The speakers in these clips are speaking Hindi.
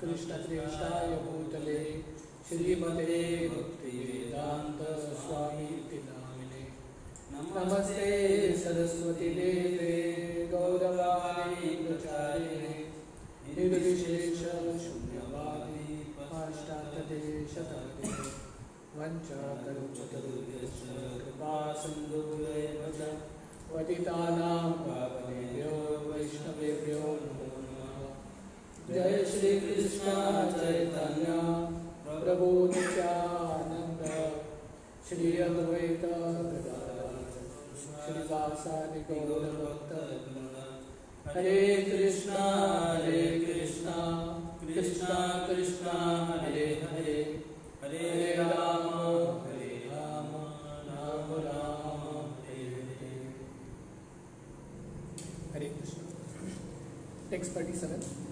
कृष्णप्रेष्ठाय भूतले श्रीमते भक्तिवेदान्त स्वामीति नामिने नमस्ते सरस्वती देवे गौरवाणी प्रचारिणे। निर्विशेष शून्यवादी पाश्चात्यदेशतर्गे वञ्चाकरुचतुर्यश्च कृपा सिन्धुरेव च पतितानां पावनेभ्यो, वैष्णवेभ्यो नमः। जय श्री कृष्ण, चैतन्य प्रभु नित्यानंद श्री अद्वैत गदाधर श्रीवासादि गौर भक्त हरे कृष्णा हरे कृष्णा कृष्णा कृष्णा, हरे हरे। हरे राम हरे राम राम राम, हरे हरे। हरे कृष्ण। टेक्स्ट 37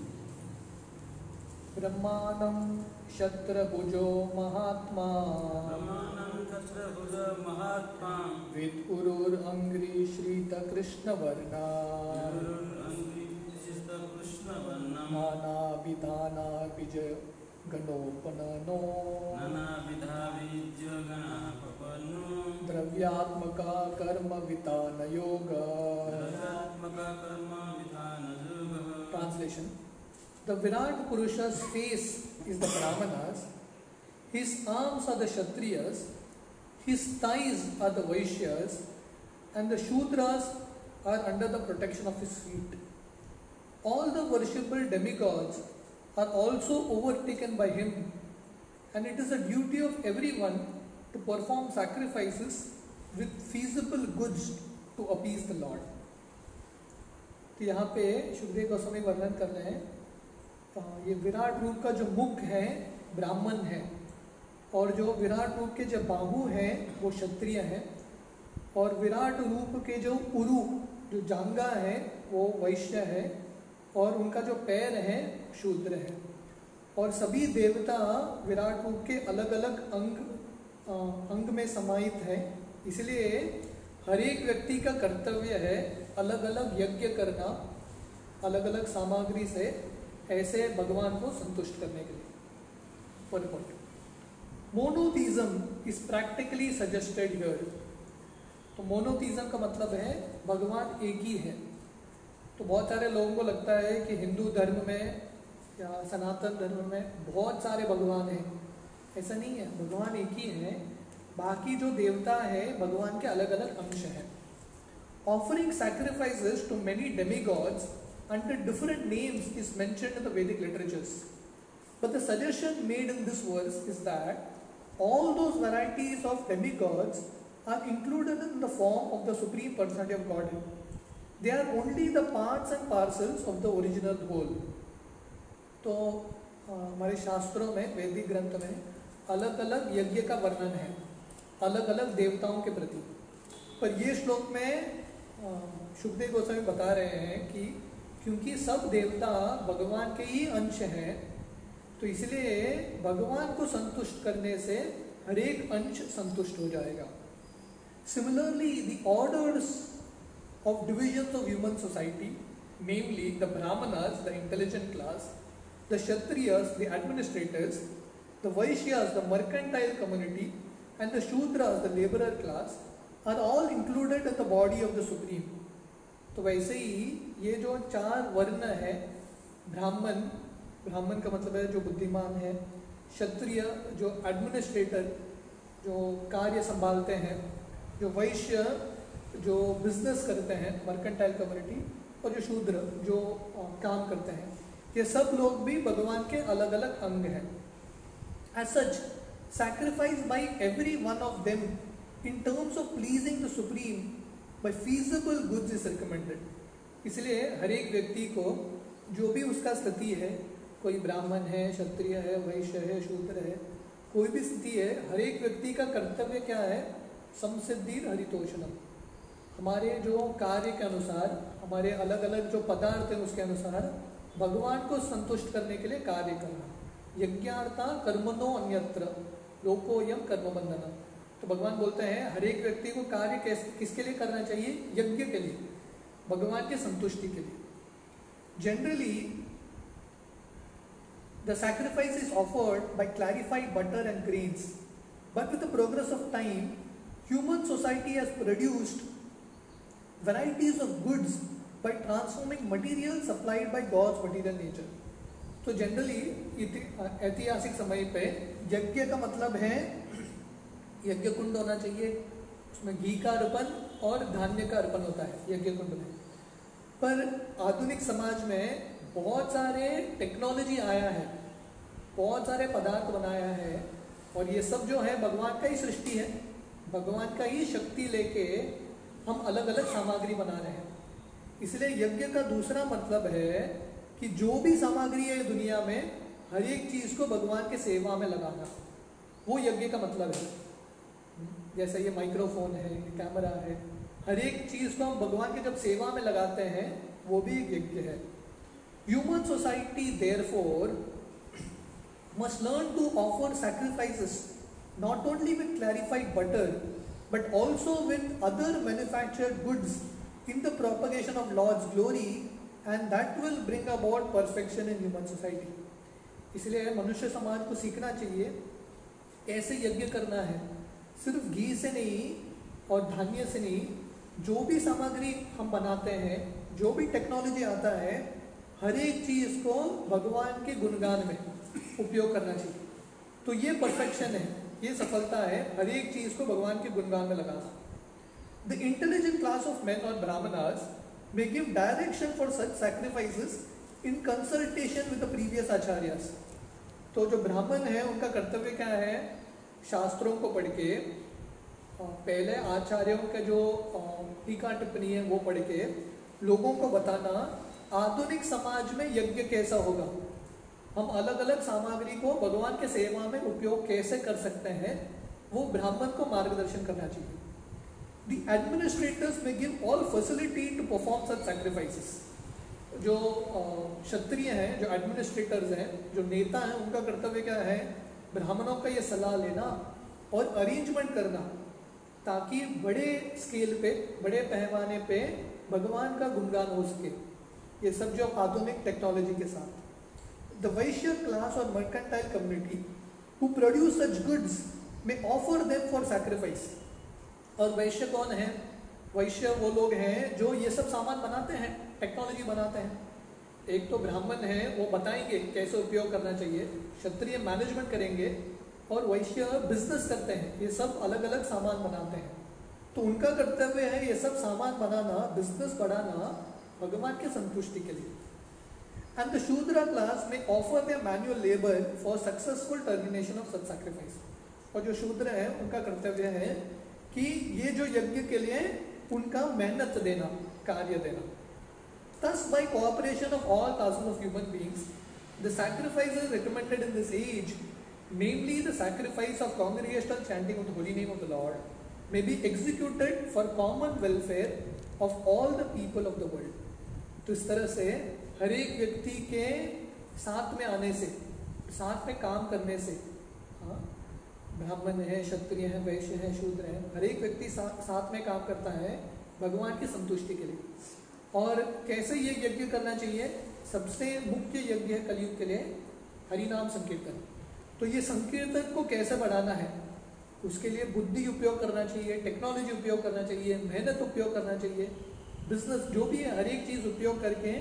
ब्रह्माणं शत्रभुजो महात्मा। महात्मा। विदुरुरङ्घ्रि श्रीतकृष्णवर्णा। कृष्णवर्णं नानाविधानाभिज गणोपननो द्रव्यात्मका कर्मविधानयोगः Translation. The Virat Purusha's face is the Brahmanas, his arms are the Kshatriyas, his thighs are the Vaishyas, and the Shudras are under the protection of his feet. All the worshipable demigods are also overtaken by him, and it is the duty of everyone to perform sacrifices with feasible goods to appease the Lord. तो यहाँ पे सुखदेव गोस्वामी वर्णन कर रहे हैं अ, ये विराट रूप का जो मुख है ब्राह्मण है। और जो विराट रूप के जो बाहु हैं वो क्षत्रिय हैं। और विराट रूप के जो उरु जो जांगा है वो वैश्य है। और उनका जो पैर है शूद्र है। और सभी देवता विराट रूप के अलग अलग अंग अ, अंग में समाहित है। इसलिए हर एक व्यक्ति का कर्तव्य है अलग अलग यज्ञ करना अलग अलग सामग्री से ऐसे भगवान को संतुष्ट करने के लिए। Monotheism is practically suggested here तो मोनोथीज्म का मतलब है भगवान एक ही है। तो बहुत सारे लोगों को लगता है कि हिंदू धर्म में या सनातन धर्म में बहुत सारे भगवान हैं। ऐसा नहीं है, भगवान एक ही है। बाकी जो देवता है, भगवान के अलग अलग अंश हैं। Offering sacrifices to many demigods under different names is mentioned in the Vedic literatures. But the suggestion made in this verse is that all those varieties of demigods are included in the form of the Supreme Personality of Godhead. They are only the parts and parcels of the original whole. तो अ, हमारे शास्त्रों में वैदिक ग्रंथ में अलग अलग यज्ञ का वर्णन है अलग अलग देवताओं के प्रति पर ये श्लोक में अ, सुखदेव गोस्वामी बता रहे हैं कि क्योंकि सब देवता भगवान के ही अंश हैं तो इसलिए भगवान को संतुष्ट करने से हर एक अंश संतुष्ट हो जाएगा। Similarly the orders of divisions of human society mainly the brahmanas the intelligent class the kshatriyas the administrators the vaishyas the mercantile community and the shudras the labour class are all included in the body of the supreme तो वैसे ही ये जो चार वर्ण है, ब्राह्मण ब्राह्मण का मतलब है जो बुद्धिमान है, क्षत्रिय जो एडमिनिस्ट्रेटर जो कार्य संभालते हैं, जो वैश्य जो बिज़नेस करते हैं मर्केंटाइल कम्युनिटी और जो शूद्र जो काम करते हैं, ये सब लोग भी भगवान के अलग अलग अंग हैं। As such sacrifice by every one of them in terms of pleasing the supreme by feasible goods is recommended. इसलिए हर एक व्यक्ति को जो भी उसका स्थिति है, कोई ब्राह्मण है, क्षत्रिय है, वैश्य है, शूद्र है, कोई भी स्थिति है, हर एक व्यक्ति का कर्तव्य क्या है? समसिद्धि हरितोषणम। हमारे जो कार्य के अनुसार, हमारे अलग अलग जो पदार्थ हैं उसके अनुसार, भगवान को संतुष्ट करने के लिए कार्य करना। यज्ञार्था कर्मनो अन्यत्र लोकोयम कर्म बंधना तो भगवान बोलते हैं, हर एक व्यक्ति को कार्य कैस, किसके लिए करना चाहिए? यज्ञ के लिए। भगवान के संतुष्टि के लिए। Generally the sacrifice is offered by clarified butter and greens but with the progress of time human society has produced varieties of goods by transforming material supplied by God's material nature तो जनरली ऐतिहासिक समय पे यज्ञ का मतलब है यज्ञ कुंड होना चाहिए, उसमें घी का अर्पण और धान्य का अर्पण होता है यज्ञ कुंड में। पर आधुनिक समाज में बहुत सारे टेक्नोलॉजी आया है, बहुत सारे पदार्थ बनाया है और ये सब जो है भगवान का ही सृष्टि है। भगवान का ही शक्ति लेके हम अलग अलग सामग्री बना रहे हैं। इसलिए यज्ञ का दूसरा मतलब है कि जो भी सामग्री है दुनिया में, हर एक चीज़ को भगवान के सेवा में लगाना, वो यज्ञ का मतलब है। जैसे ये माइक्रोफोन है कैमरा है हर एक चीज़ को हम भगवान के जब सेवा में लगाते हैं, वो भी एक यज्ञ है। Human society therefore must learn to offer sacrifices not only with clarified butter but also with other manufacture goods in the propagation of Lord's glory and that will bring about perfection in human society इसलिए मनुष्य समाज को सीखना चाहिए कैसे यज्ञ करना है। सिर्फ़ घी से नहीं और धान्य से नहीं जो भी सामग्री हम बनाते हैं, जो भी टेक्नोलॉजी आता है, हर एक चीज़ को भगवान के गुणगान में उपयोग करना चाहिए। तो ये परफेक्शन है, ये सफलता है, हर एक चीज़ को भगवान के गुणगान में लगाना। The intelligent class of man और brahmanas may give direction for such sacrifices in consultation with the previous acharyas. तो जो ब्राह्मण है, उनका कर्तव्य क्या है? शास्त्रों को पढ़ के पहले आचार्यों के जो टीका टिप्पणी है, वो पढ़ के लोगों को बताना, आधुनिक समाज में यज्ञ कैसा होगा? हम अलग अलग सामग्री को भगवान के सेवा में उपयोग कैसे कर सकते हैं, वो ब्राह्मण को मार्गदर्शन करना चाहिए। The administrators may give all facility to perform such sacrifices. जो क्षत्रिय हैं, जो एडमिनिस्ट्रेटर्स हैं, जो नेता हैं, उनका कर्तव्य क्या है? ब्राह्मणों का ये सलाह लेना और अरेंजमेंट करना। ताकि बड़े स्केल पे, बड़े पैमाने पे भगवान का गुणगान हो सके ये सब जो आधुनिक टेक्नोलॉजी के साथ। द वैश्य क्लास और mercantile community who produce such goods may offer them for sacrifice और वैश्य कौन है? वैश्य वो लोग हैं जो ये सब सामान बनाते हैं टेक्नोलॉजी बनाते हैं। एक तो ब्राह्मण है, वो बताएँगे कैसे उपयोग करना चाहिए। क्षत्रिय मैनेजमेंट करेंगे और वैश्य बिज़नेस करते हैं ये सब अलग अलग सामान बनाते हैं। तो उनका कर्तव्य है ये सब सामान बनाना बिज़नेस बढ़ाना भगवान के संतुष्टि के लिए। And the shudra class may offer the manual labour for successful termination of such sacrifice और जो शूद्र है उनका कर्तव्य है कि ये जो यज्ञ के लिए उनका मेहनत देना कार्य देना। Thus, by cooperation of all thousands of human beings, the sacrifices recommended in this age, namely the sacrifice of congregational chanting of the holy name of the Lord, may be executed for common welfare of all the people of the world. तो इस तरह से हर एक व्यक्ति के साथ में आने से साथ में काम करने से हाँ ब्राह्मण है क्षत्रिय है वैश्य है शूद्र है हर एक व्यक्ति सा, साथ में काम करता है भगवान की संतुष्टि के लिए। और कैसे ये यज्ञ करना चाहिए? सबसे मुख्य यज्ञ है कलयुग के लिए हरिनाम संकीर्तन। तो ये संकीर्तन को कैसे बढ़ाना है? उसके लिए बुद्धि उपयोग करना चाहिए टेक्नोलॉजी उपयोग करना चाहिए मेहनत उपयोग करना चाहिए। बिज़नेस जो भी है हर एक चीज़ उपयोग करके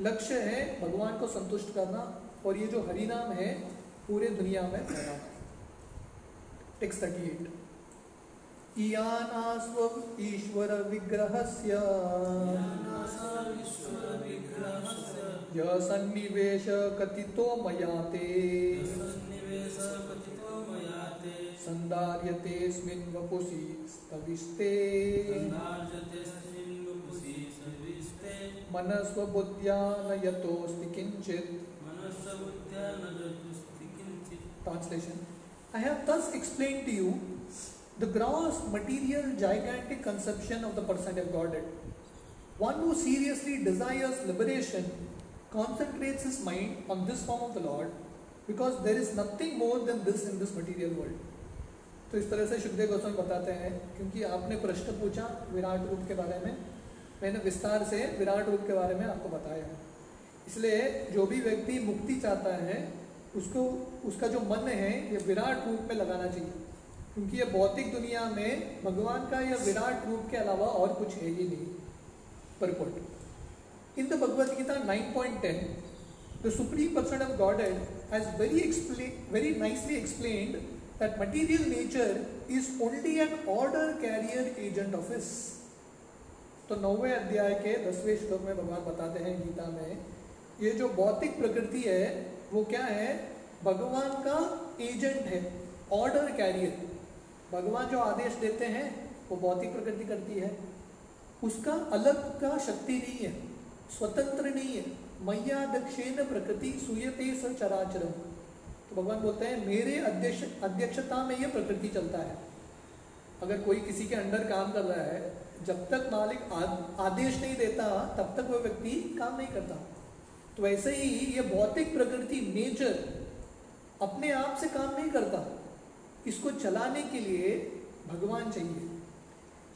लक्ष्य है भगवान को संतुष्ट करना और ये जो हरिनाम है पूरे दुनिया में फैला टेक्स्ट थर्टी एट इयानास्व ईश्वर विग्रहस्य। य सन्निवेश कथितो मया ते संदार्यतेऽस्मिन् वपुषि स्तविस्ते मनस्वबुद्ध्या न यतोऽस्ति किञ्चित् Translation I have thus explained to you the gross, material, gigantic conception of the personality of Godhead. One who seriously desires liberation concentrates his mind on this form of the Lord because there is nothing more than this in this material world तो इस तरह से सुखदेव गोस्वामी बताते हैं, क्योंकि आपने प्रश्न पूछा विराट रूप के बारे में। मैंने विस्तार से विराट रूप के बारे में आपको बताया। है इसलिए जो भी व्यक्ति मुक्ति चाहता है, उसको, उसका जो मन है, ये विराट रूप में लगाना चाहिए। क्योंकि ये भौतिक दुनिया में भगवान का यह विराट रूप के अलावा और कुछ है ही नहीं। Purport in the Bhagavad Gita 9.10 supreme person of God godhead has very very nicely explained that material nature is only an order carrier agent of his. तो नौवे अध्याय के दसवें श्लोक में भगवान बताते हैं गीता में, ये जो भौतिक प्रकृति है, वो क्या है? भगवान का एजेंट है ऑर्डर कैरियर भगवान जो आदेश देते हैं, वो भौतिक प्रकृति करती है। उसका अलग का शक्ति नहीं है, स्वतंत्र नहीं है। मैया प्रकृति सुयते स चराचरम तो भगवान बोलते हैं, मेरे अध्यक्ष, अध्यक्षता में ये प्रकृति चलता है। अगर कोई किसी के अंडर काम कर रहा है, जब तक मालिक आदेश नहीं देता, तब तक वह व्यक्ति काम नहीं करता। तो वैसे ही ये भौतिक प्रकृति नेचर अपने आप से काम नहीं करता। इसको चलाने के लिए भगवान चाहिए।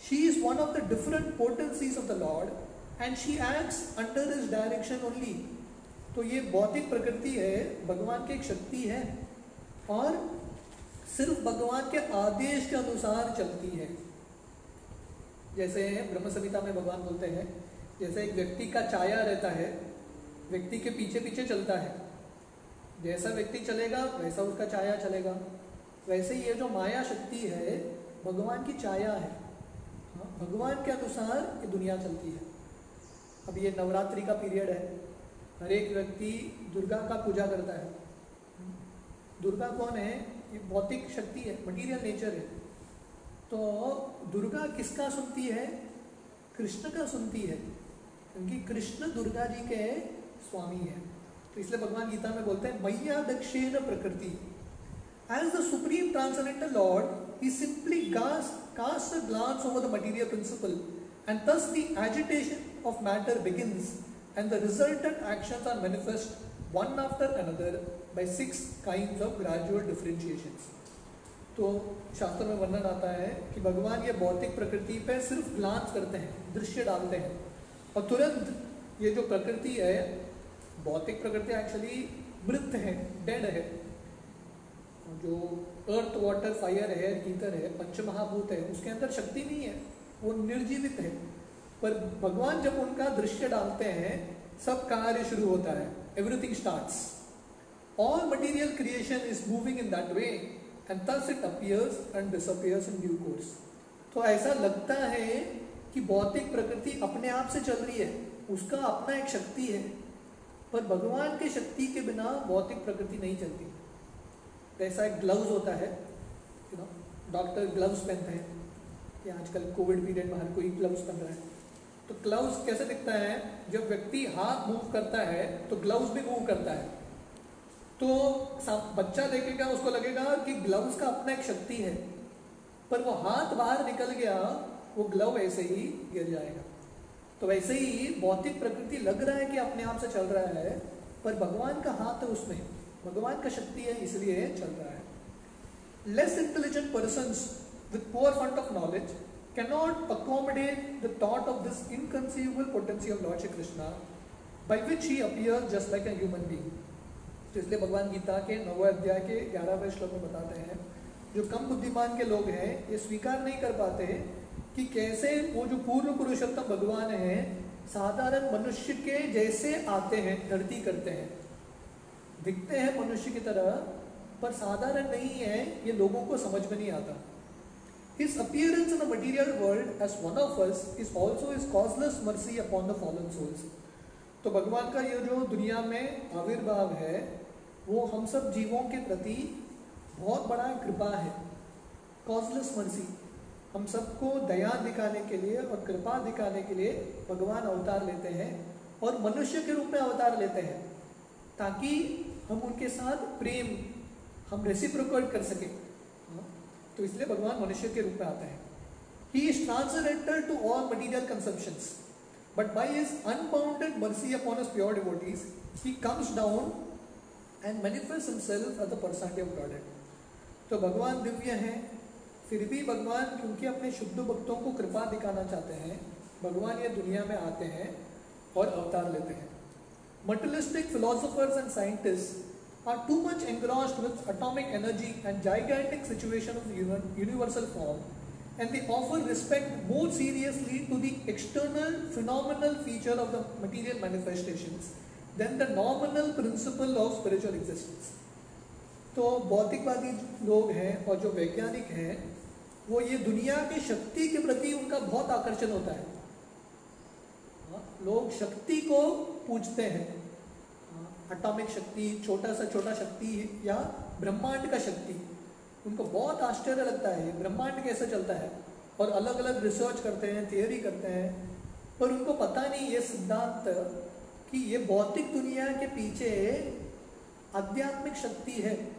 She is one of the different potencies of the Lord and she acts under his direction only तो ये भौतिक प्रकृति है भगवान की एक शक्ति है। और सिर्फ़ भगवान के आदेश के अनुसार चलती है। जैसे ब्रह्म संहिता में भगवान बोलते हैं जैसे एक व्यक्ति का छाया रहता है व्यक्ति के पीछे पीछे चलता है। जैसा व्यक्ति चलेगा वैसा उसका छाया चलेगा। वैसे ये जो माया शक्ति है भगवान की छाया है। हाँ, भगवान के अनुसार ये दुनिया चलती है। अब ये नवरात्रि का पीरियड है। हर एक व्यक्ति दुर्गा का पूजा करता है। दुर्गा कौन है? ये भौतिक शक्ति है मटीरियल नेचर है। तो दुर्गा किसका सुनती है? कृष्ण का सुनती है। क्योंकि कृष्ण दुर्गा जी के स्वामी है। तो इसलिए भगवान गीता में बोलते हैं मैया दक्षिण प्रकृति। As the supreme transcendental Lord he simply casts a glance over the material principle and thus the agitation of matter begins and the resultant actions are manifest one after another by six kinds of gradual differentiations. तो शास्त्र में वर्णन आता है कि भगवान ये भौतिक प्रकृति पे सिर्फ़ ग्लांस करते हैं, दृश्य डालते हैं। और तुरंत ये जो प्रकृति है, भौतिक प्रकृति एक्चुअली मृत है डेड है। जो अर्थ वाटर फायर है ईथर है, पंचमहाभूत है, उसके अंदर शक्ति नहीं है, वो निर्जीवित है। पर भगवान जब उनका दृश्य डालते हैं, सब कार्य शुरू होता है। Everything starts all material creation is moving in that way and it appears and disappears in due course तो ऐसा लगता है कि भौतिक प्रकृति अपने आप से चल रही है। उसका अपना एक शक्ति है, पर भगवान के शक्ति के बिना भौतिक प्रकृति नहीं चलती। ऐसा एक ग्लव्स होता है यू नो डॉक्टर ग्लव्स पहनते हैं कि आजकल कोविड पीरियड में हर कोई ग्लव्स पहन रहा है। तो ग्लव्स कैसे दिखता है? जब व्यक्ति हाथ मूव करता है तो ग्लव्स भी मूव करता है। तो बच्चा देखेगा, उसको लगेगा कि ग्लव्स का अपना एक शक्ति है। पर वो हाथ बाहर निकल गया, वो ग्लव ऐसे ही गिर जाएगा। तो वैसे ही भौतिक प्रकृति लग रहा है कि अपने आप से चल रहा है, पर भगवान का हाथ है उसमें। भगवान का शक्ति है, इसलिए चल रहा है। Less intelligent person with poor fund of knowledge cannot accommodate the thought of this inconceivable potency of Lord Shri Krishna by which he appear just like a human being तो इसलिए भगवान गीता के नवे अध्याय के ग्यारहवें श्लोक में बताते हैं, जो कम बुद्धिमान के लोग हैं, ये स्वीकार नहीं कर पाते कि कैसे वो जो पूर्व पुरुषोत्तम भगवान है, साधारण मनुष्य के जैसे आते हैं, धरती करते हैं। दिखते हैं मनुष्य की तरह, पर साधारण नहीं है, ये लोगों को समझ में नहीं आता। His appearance in the material world as one of us is also his causeless mercy upon the fallen souls. तो भगवान का ये जो दुनिया में आविर्भाव है, वो हम सब जीवों के प्रति बहुत बड़ा कृपा है कॉजलेस मर्सी हम सबको दया दिखाने के लिए और कृपा दिखाने के लिए भगवान अवतार लेते हैं और मनुष्य के रूप में अवतार लेते हैं, ताकि हम उनके साथ प्रेम, हम रेसिप्रोकेट कर सके तो इसलिए भगवान मनुष्य के रूप में आते हैं। He is transcendental to all material but by his unbounded mercy upon us pure devotees he comes down and manifest himself as the personality of God तो भगवान दिव्य हैं, फिर भी भगवान क्योंकि अपने शुद्ध भक्तों को कृपा दिखाना चाहते हैं, भगवान ये दुनिया में आते हैं और अवतार लेते हैं। Materialistic philosophers and scientist are too much engrossed with atomic energy and gigantic situation of uni- universal form and they offer respect more seriously to the external phenomenal feature of the material manifestations than the nominal principle of spiritual existence तो भौतिकवादी लोग हैं और जो वैज्ञानिक हैं वो ये दुनिया की शक्ति के प्रति उनका बहुत आकर्षण होता है हाँ, लोग शक्ति को पूछते हैं अटोमिक शक्ति, छोटा सा छोटा शक्ति या ब्रह्मांड का शक्ति। उनको बहुत आश्चर्य लगता है ब्रह्मांड कैसे चलता है? और अलग अलग रिसर्च करते हैं थियोरी करते हैं, पर उनको पता नहीं ये सिद्धांत कि ये भौतिक दुनिया के पीछे आध्यात्मिक शक्ति है।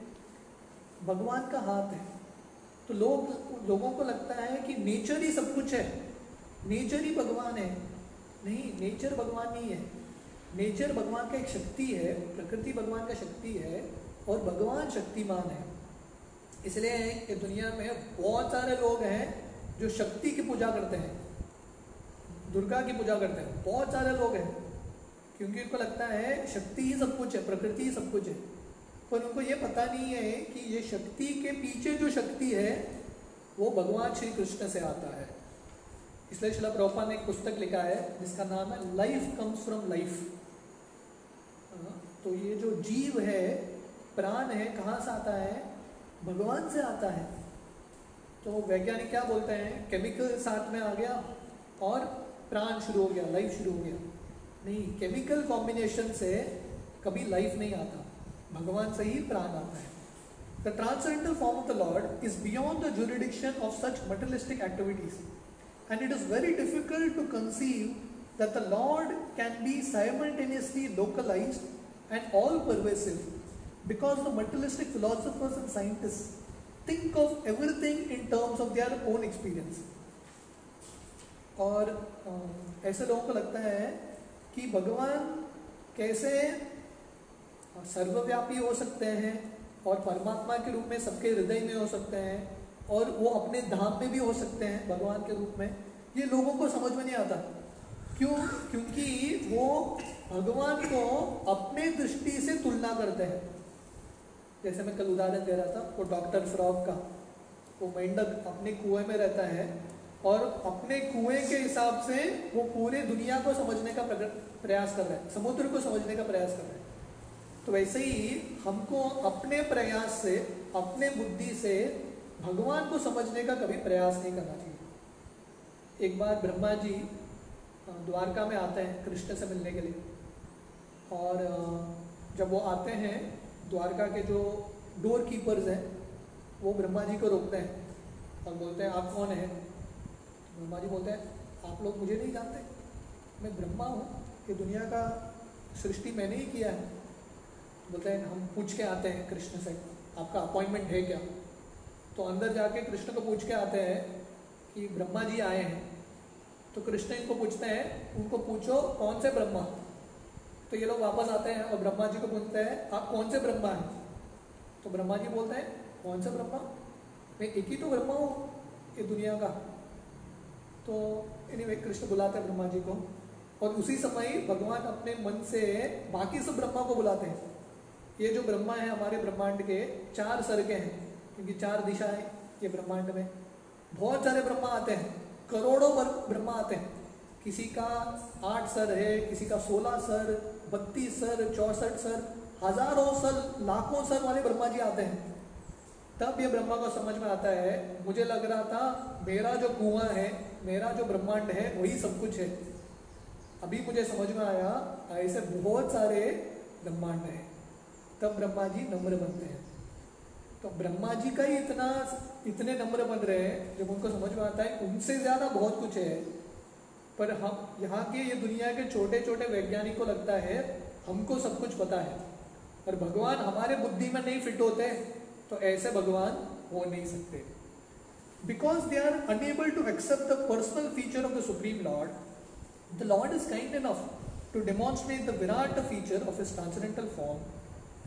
भगवान का हाथ है। तो लोग, लोगों को लगता है कि नेचर ही सब कुछ है। नेचर ही भगवान है। नहीं नेचर भगवान नहीं है। नेचर भगवान का एक शक्ति है, प्रकृति भगवान का शक्ति है और भगवान शक्तिमान है। इसलिए ये दुनिया में बहुत सारे लोग हैं जो शक्ति की पूजा करते हैं, दुर्गा की पूजा करते हैं। बहुत सारे लोग हैं, क्योंकि उनको लगता है शक्ति ही सब कुछ है, प्रकृति ही सब कुछ है। पर उनको ये पता नहीं है कि ये शक्ति के पीछे जो शक्ति है, वो भगवान श्री कृष्ण से आता है। इसलिए शिला प्रभुपा ने एक पुस्तक लिखा है, जिसका नाम है लाइफ कम्स फ्रॉम लाइफ तो ये जो जीव है, प्राण है, कहाँ से आता है? भगवान से आता है। तो वैज्ञानिक क्या बोलते हैं? केमिकल साथ में आ गया और प्राण शुरू हो गया लाइफ शुरू हो गया। नहीं केमिकल कॉम्बिनेशन से कभी लाइफ नहीं आता। भगवान से ही प्राण आता है। The transcendental form of the Lord is beyond the jurisdiction of such materialistic activities and it is very difficult to conceive that the Lord can be simultaneously localize and all pervasive because the materialistic philosophers and scientists think of everything in terms of their own experience. और अ, ऐसे लोगों को लगता है कि भगवान कैसे सर्वव्यापी हो सकते हैं और परमात्मा के रूप में सबके हृदय में हो सकते हैं और वो अपने धाम में भी हो सकते हैं भगवान के रूप में ये लोगों को समझ में नहीं आता क्यों? क्योंकि वो भगवान को अपने दृष्टि से तुलना करते हैं। जैसे मैं कल उदाहरण दे रहा था, वो डॉक्टर फ्रॉग का। वो मेंढक अपने कुएँ में रहता है और अपने कुएँ के हिसाब से वो पूरे दुनिया को समझने का प्रयास कर रहा है, समुद्र को समझने का प्रयास कर रहा है। तो वैसे ही हमको अपने प्रयास से, अपने बुद्धि से भगवान को समझने का कभी प्रयास नहीं करना चाहिए। एक बार ब्रह्मा जी द्वारका में आते हैं कृष्ण से मिलने के लिए। और जब वो आते हैं, द्वारका के जो डोर कीपर्स हैं, वो ब्रह्मा जी को रोकते हैं और बोलते हैं, आप कौन हैं? ब्रह्मा जी बोलते हैं, आप लोग मुझे नहीं जानते। मैं ब्रह्मा हूँ। ये दुनिया का सृष्टि मैंने ही किया है। बोलते हैं, हम पूछ के आते हैं कृष्ण से, आपका अपॉइंटमेंट है क्या? तो अंदर जाके कृष्ण को पूछ के आते हैं कि ब्रह्मा जी आए हैं। तो कृष्ण इनको पूछते हैं, उनको पूछो कौन से ब्रह्मा? तो ये लोग वापस आते हैं और ब्रह्मा जी को पूछते हैं, आप कौन से ब्रह्मा हैं? तो ब्रह्मा जी बोलते हैं, कौन सा ब्रह्मा? मैं एक ही तो ब्रह्मा हूँ, ये दुनिया का। तो एनीवे कृष्ण बुलाते हैं ब्रह्मा जी को और उसी समय भगवान अपने मन से बाकी सब ब्रह्मा को बुलाते हैं। ये जो ब्रह्मा है हमारे ब्रह्मांड के चार सर्गे हैं, क्योंकि चार दिशा है ये ब्रह्मांड में। बहुत सारे ब्रह्मा आते हैं। करोड़ों बर- ब्रह्मा आते हैं। किसी का आठ सर है, किसी का सोलह सर, बत्तीस सर, चौसठ सर, हज़ारों सर, लाखों सर वाले ब्रह्मा जी आते हैं। तब ये ब्रह्मा को समझ में आता है, मुझे लग रहा था मेरा जो कुआँ है, मेरा जो ब्रह्मांड है, वही सब कुछ है। अभी मुझे समझ में आया, ऐसे बहुत सारे ब्रह्मांड हैं। तब ब्रह्मा जी नम्र बनते हैं। तो ब्रह्मा जी का ही इतना इतने नम्र बन रहे हैं जब उनको समझ में आता है उनसे ज़्यादा बहुत कुछ है। पर हम यहाँ के ये दुनिया के छोटे छोटे वैज्ञानिक को लगता है हमको सब कुछ पता है। पर भगवान हमारे बुद्धि में नहीं फिट होते तो ऐसे भगवान हो नहीं सकते। Because they are unable to accept the personal feature of the supreme Lord the Lord is kind enough to demonstrate the Virata feature of his transcendental form.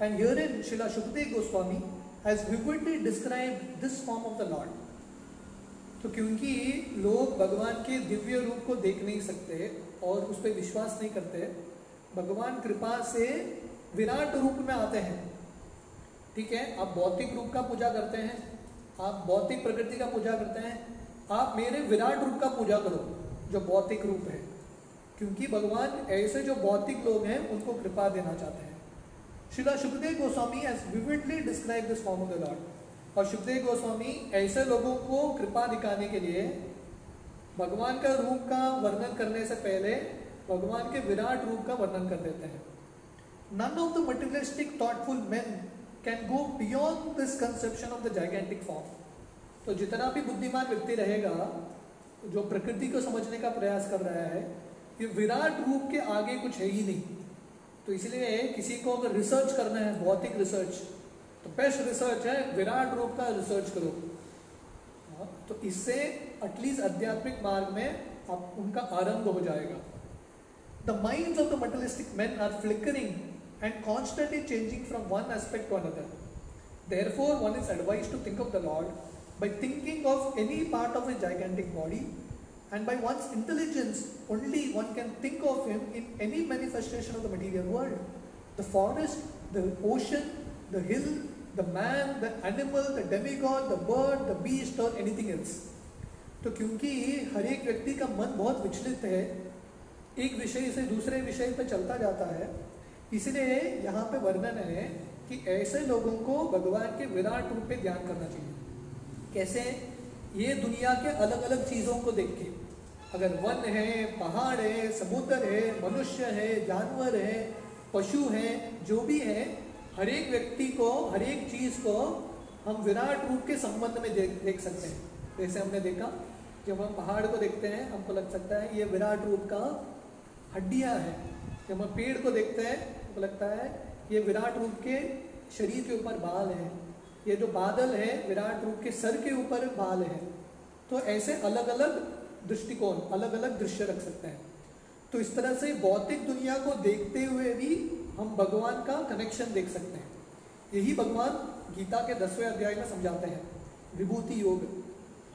And herein, Srila Shukdev Goswami has vividly described this form of the Lord. तो क्योंकि लोग भगवान के दिव्य रूप को देख नहीं सकते और उस पर विश्वास नहीं करते, भगवान कृपा से विराट रूप में आते हैं। ठीक है? आप भौतिक रूप का पूजा करते हैं, आप भौतिक प्रकृति का पूजा करते हैं, आप मेरे विराट रूप का पूजा करो, जो भौतिक रूप है। क्योंकि भगवान ऐसे जो भौतिक लोग हैं, उनको कृपा देना चाहते हैं। Srila Sukhdev Goswami has vividly describe this form of the Lord और सुखदेव गोस्वामी ऐसे लोगों को कृपा दिखाने के लिए भगवान का रूप का वर्णन करने से पहले भगवान के विराट रूप का वर्णन कर देते हैं। None of the materialistic thoughtful man can go beyond this conception of the gigantic form तो जितना भी बुद्धिमान व्यक्ति रहेगा, जो प्रकृति को समझने का प्रयास कर रहा है, ये विराट रूप के आगे कुछ है ही नहीं। तो इसलिए किसी को अगर रिसर्च करना है भौतिक रिसर्च तो बेस्ट रिसर्च है विराट रूप का रिसर्च करो। हाँ, तो इससे एटलीस्ट आध्यात्मिक मार्ग में आप उनका आरंभ हो जाएगा। The mind of the materialistic man are flickering and constantly changing from one aspect to another therefore one is advised to think of the lord by thinking of any part of a gigantic body and by one's intelligence only one can think of him in any manifestation of the material world the forest the ocean the hill the man the animal the demigod the bird the beast or anything else तो क्योंकि हर एक व्यक्ति का मन बहुत विचलित है एक विषय से दूसरे विषय पर चलता जाता है इसलिए यहाँ पे वर्णन है कि ऐसे लोगों को भगवान के विराट रूप पे ध्यान करना चाहिए कैसे ये दुनिया के अलग अलग चीज़ों को देख के अगर वन है, पहाड़ है, समुद्र है, मनुष्य है, जानवर है, पशु है, जो भी है हर एक व्यक्ति को हर एक चीज़ को हम विराट रूप के संबंध में देख देख सकते हैं। जैसे हमने देखा, जब हम पहाड़ को देखते हैं, हमको लग सकता है ये विराट रूप का हड्डियाँ है। जब हम पेड़ को देखते हैं, हमको लगता है ये विराट रूप के शरीर के ऊपर बाल है। ये जो बादल है, विराट रूप के सर के ऊपर बाल है। तो ऐसे अलग अलग दृष्टिकोण अलग अलग दृश्य रख सकते हैं। तो इस तरह से भौतिक दुनिया को देखते हुए भी हम भगवान का कनेक्शन देख सकते हैं। यही भगवान गीता के दसवें अध्याय में समझाते हैं। विभूति योग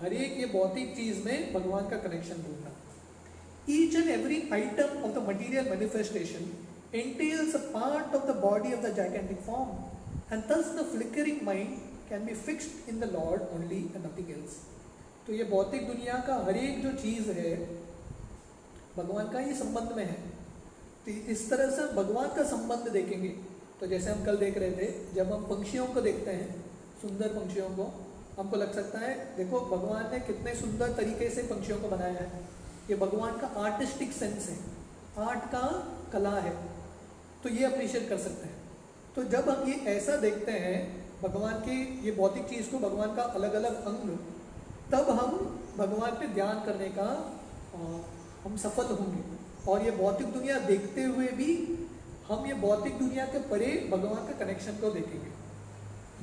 हर एक ये भौतिक चीज़ में भगवान का कनेक्शन ढूंढना। Each and every item of the material manifestation entails a part of the body of the gigantic form, and thus the flickering mind can be in the Lord only and nothing else. तो ये भौतिक दुनिया का हर एक जो चीज़ है, भगवान का ही संबंध में है। तो इस तरह से भगवान का संबंध देखेंगे। तो जैसे हम कल देख रहे थे, जब हम पंक्षियों को देखते हैं, सुंदर पंक्षियों को, हमको लग सकता है, देखो, भगवान ने कितने सुंदर तरीके से पंक्षियों को बनाया है। ये भगवान का आर्टिस्टिक सेंस है, आर्ट का कला है तो ये अप्रिशिएट कर सकते हैं। तो जब हम ये ऐसा देखते हैं, भगवान की ये भौतिक चीज़ को, भगवान का अलग अलग अंग तब हम भगवान पे ध्यान करने का आ, हम सफल होंगे। और ये भौतिक दुनिया देखते हुए भी हम ये भौतिक दुनिया के परे भगवान के कनेक्शन को देखेंगे।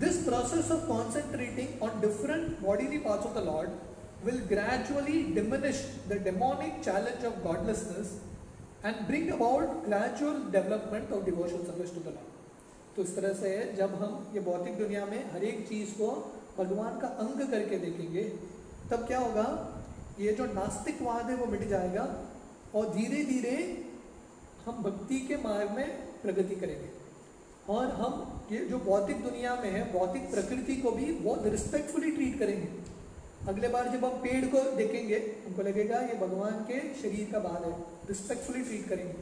This process of concentrating on different bodily parts of the Lord will gradually diminish the demonic challenge of godlessness and bring about gradual development of devotion service to the Lord तो इस तरह से जब हम ये भौतिक दुनिया में हर एक चीज़ को भगवान का अंग करके देखेंगे, तब क्या होगा? ये जो नास्तिकवाद है, वो मिट जाएगा और धीरे धीरे हम भक्ति के मार्ग में प्रगति करेंगे। और हम ये जो भौतिक दुनिया में है, भौतिक प्रकृति को भी बहुत रिस्पेक्टफुली ट्रीट करेंगे। अगले बार जब हम पेड़ को देखेंगे, हमको लगेगा ये भगवान के शरीर का बाल है रिस्पेक्टफुली ट्रीट करेंगे।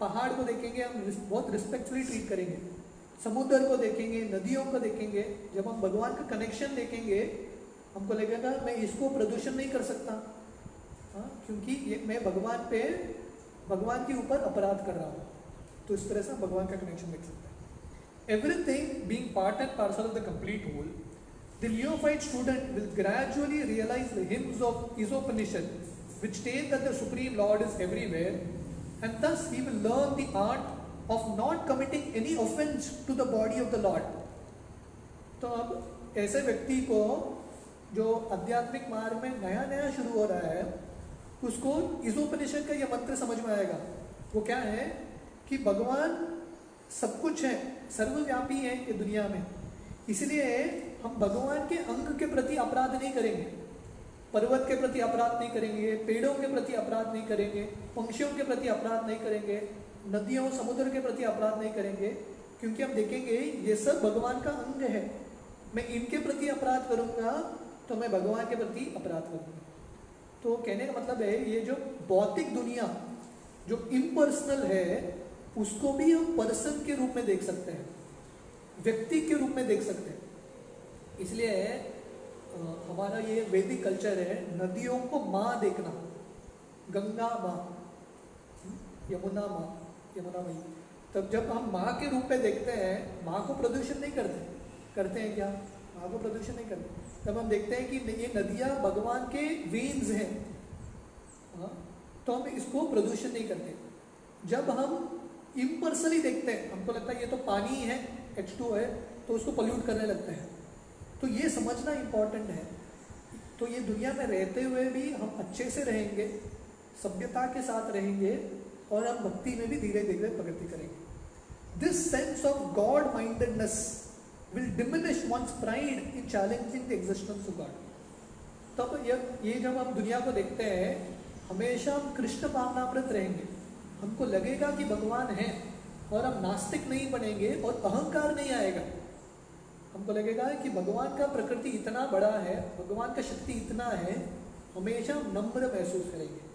पहाड़ को देखेंगे, हम बहुत रिस्पेक्टफुली ट्रीट करेंगे। समुद्र को देखेंगे नदियों को देखेंगे जब हम भगवान का कनेक्शन देखेंगे हमको लगेगा मैं इसको प्रदूषण नहीं कर सकता। हाँ क्योंकि ये मैं भगवान पे भगवान के ऊपर अपराध कर रहा हूँ। तो इस तरह से भगवान का कनेक्शन देख सकते हैं। Everything being part and parcel of the complete whole The neophyte student will gradually realize the hymns of Isopanishad, which state that the Supreme Lord is everywhere, and thus he will learn the of not committing any offense to the body of the Lord. तो अब ऐसे व्यक्ति को जो आध्यात्मिक मार्ग में नया नया शुरू हो रहा है, उसको इजोपनिषद का यह मंत्र समझ में आएगा। वो क्या है कि भगवान सब कुछ है, सर्वव्यापी है ये दुनिया में। इसलिए हम भगवान के अंग के प्रति अपराध नहीं करेंगे। पर्वत के प्रति अपराध नहीं करेंगे, पेड़ों के प्रति अपराध नहीं करेंगे, पंक्षियों के प्रति अपराध नहीं करेंगे। नदियों और समुद्र के प्रति अपराध नहीं करेंगे, क्योंकि हम देखेंगे ये सब भगवान का अंग है। मैं इनके प्रति अपराध करूँगा तो मैं भगवान के प्रति अपराध करूँगा। तो कहने का मतलब है, ये जो भौतिक दुनिया, जो इम्पर्सनल है, उसको भी हम पर्सन के रूप में देख सकते हैं, व्यक्ति के रूप में देख सकते हैं। इसलिए हमारा ये वैदिक कल्चर है, नदियों को माँ देखना, गंगा माँ, यमुना माँ। यमुना मई तब जब हम माँ के रूप में देखते हैं माँ को प्रदूषण नहीं करते। करते हैं क्या? माँ को प्रदूषण नहीं करते। तब हम देखते हैं कि ये नदियाँ भगवान के वेन्स हैं। हाँ, तो हम इसको प्रदूषण नहीं करते। जब हम इम्पर्सनली देखते हैं हमको लगता है ये तो पानी है एच टू है तो उसको पोल्यूट करने लगते हैं। तो ये समझना इम्पोर्टेंट है। तो ये दुनिया में रहते हुए भी हम अच्छे से रहेंगे सभ्यता के साथ रहेंगे और हम भक्ति में भी धीरे धीरे प्रगति करेंगे। This sense of God mindedness will diminish one's pride in challenging the existence of God तब ये जब हम दुनिया को देखते हैं, हमेशा हम कृष्ण भावनामृत रहेंगे। हमको लगेगा कि भगवान है और हम नास्तिक नहीं बनेंगे और अहंकार नहीं आएगा। हमको लगेगा कि भगवान का प्रकृति इतना बड़ा है, भगवान का शक्ति इतना है, हमेशा हम नम्र महसूस करेंगे।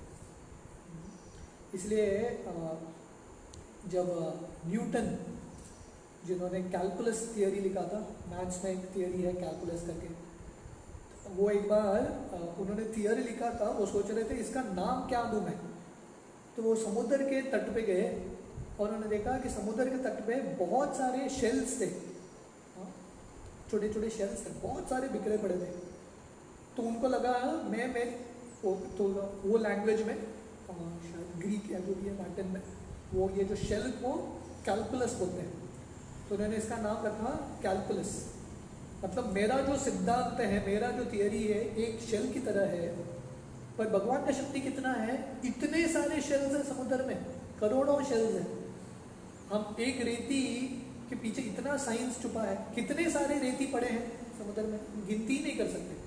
इसलिए जब न्यूटन, जिन्होंने कैलकुलस थियरी लिखा था, मैथ्स में एक थियरी है कैलकुलस करके, वो एक बार उन्होंने थियरी लिखा था, वो सोच रहे थे इसका नाम क्या दूँ मैं तो वो समुद्र के तट पे गए और उन्होंने देखा कि समुद्र के तट पे बहुत सारे शेल्स थे। छोटे छोटे शेल्स थे, बहुत सारे बिखरे पड़े थे। तो उनको लगा, मैं मैं तो वो लैंग्वेज में ग्रीक या जो भी है लैटिन में वो ये जो शेल को कैलकुलस बोलते हैं। तो उन्होंने इसका नाम रखा कैलकुलस मतलब मेरा जो सिद्धांत है, मेरा जो थियरी है, एक शेल की तरह है। पर भगवान का शक्ति कितना है? इतने सारे शेल्स हैं समुद्र में। करोड़ों शेल्स हैं। हम एक रेती के पीछे इतना साइंस छुपा है। कितने सारे रेती पड़े हैं समुद्र में? गिनती नहीं कर सकते।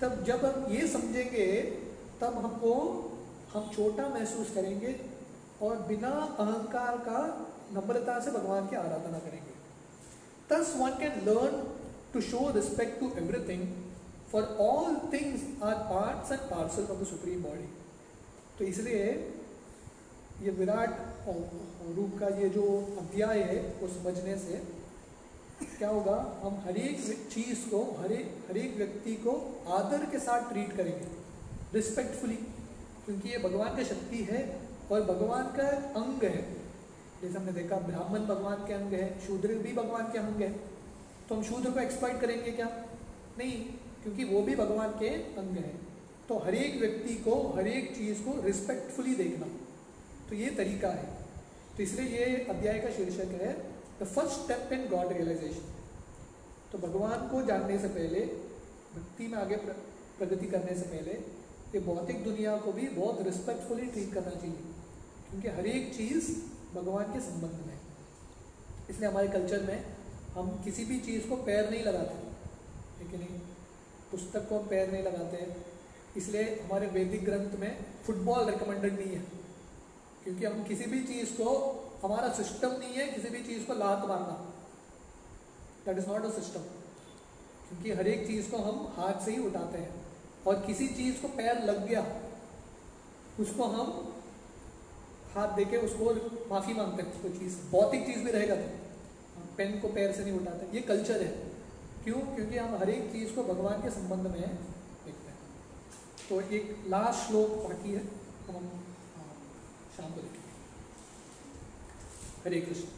तब जब हम ये समझेंगे, तब हमको हम छोटा महसूस करेंगे और बिना अहंकार का नम्रता से भगवान की आराधना करेंगे Thus, one can learn to show respect to everything, for all things are parts and parcels of the Supreme Body. तो इसलिए ये विराट रूप का ये जो अध्याय है वो समझने से क्या होगा हम हर एक चीज़ को हर एक हर एक व्यक्ति को आदर के साथ ट्रीट करेंगे रिस्पेक्टफुली क्योंकि ये भगवान की शक्ति है और भगवान का अंग है। जैसे हमने देखा, ब्राह्मण भगवान के अंग है, शूद्र भी भगवान के अंग है। तो हम शूद्र को एक्सप्लॉइट करेंगे क्या? नहीं, क्योंकि वो भी भगवान के अंग है। तो हर एक व्यक्ति को हर एक चीज़ को रिस्पेक्टफुली देखना। तो ये तरीका है। तो इसलिए ये अध्याय का शीर्षक है the first step in God realization तो भगवान को जानने से पहले, भक्ति में आगे प्रगति करने से पहले ये भौतिक दुनिया को भी बहुत रिस्पेक्टफुली ट्रीट करना चाहिए। क्योंकि हर एक चीज़ भगवान के संबंध में है। इसलिए हमारे कल्चर में हम किसी भी चीज़ को पैर नहीं लगाते। ठीक है नहीं? पुस्तक को हम पैर नहीं लगाते। हैं इसलिए हमारे वैदिक ग्रंथ में फुटबॉल रिकमेंडेड नहीं है। क्योंकि हम किसी भी चीज़ को, हमारा सिस्टम नहीं है किसी भी चीज़ को लात मारना। That is not a system क्योंकि हर एक चीज़ को हम हाथ से ही उठाते हैं। और किसी चीज़ को पैर लग गया उसको हम हाथ देके उसको माफ़ी मांगते हैं उसको चीज़ भौतिक चीज़ भी रहेगा तो। पेन को पैर से नहीं उठाते। ये कल्चर है। क्यों? क्योंकि हम हर एक चीज़ को भगवान के संबंध में देखते हैं। तो एक लास्ट श्लोक बाकी है। तो हम हाँ, शाम को देखेंगे। हरे कृष्ण।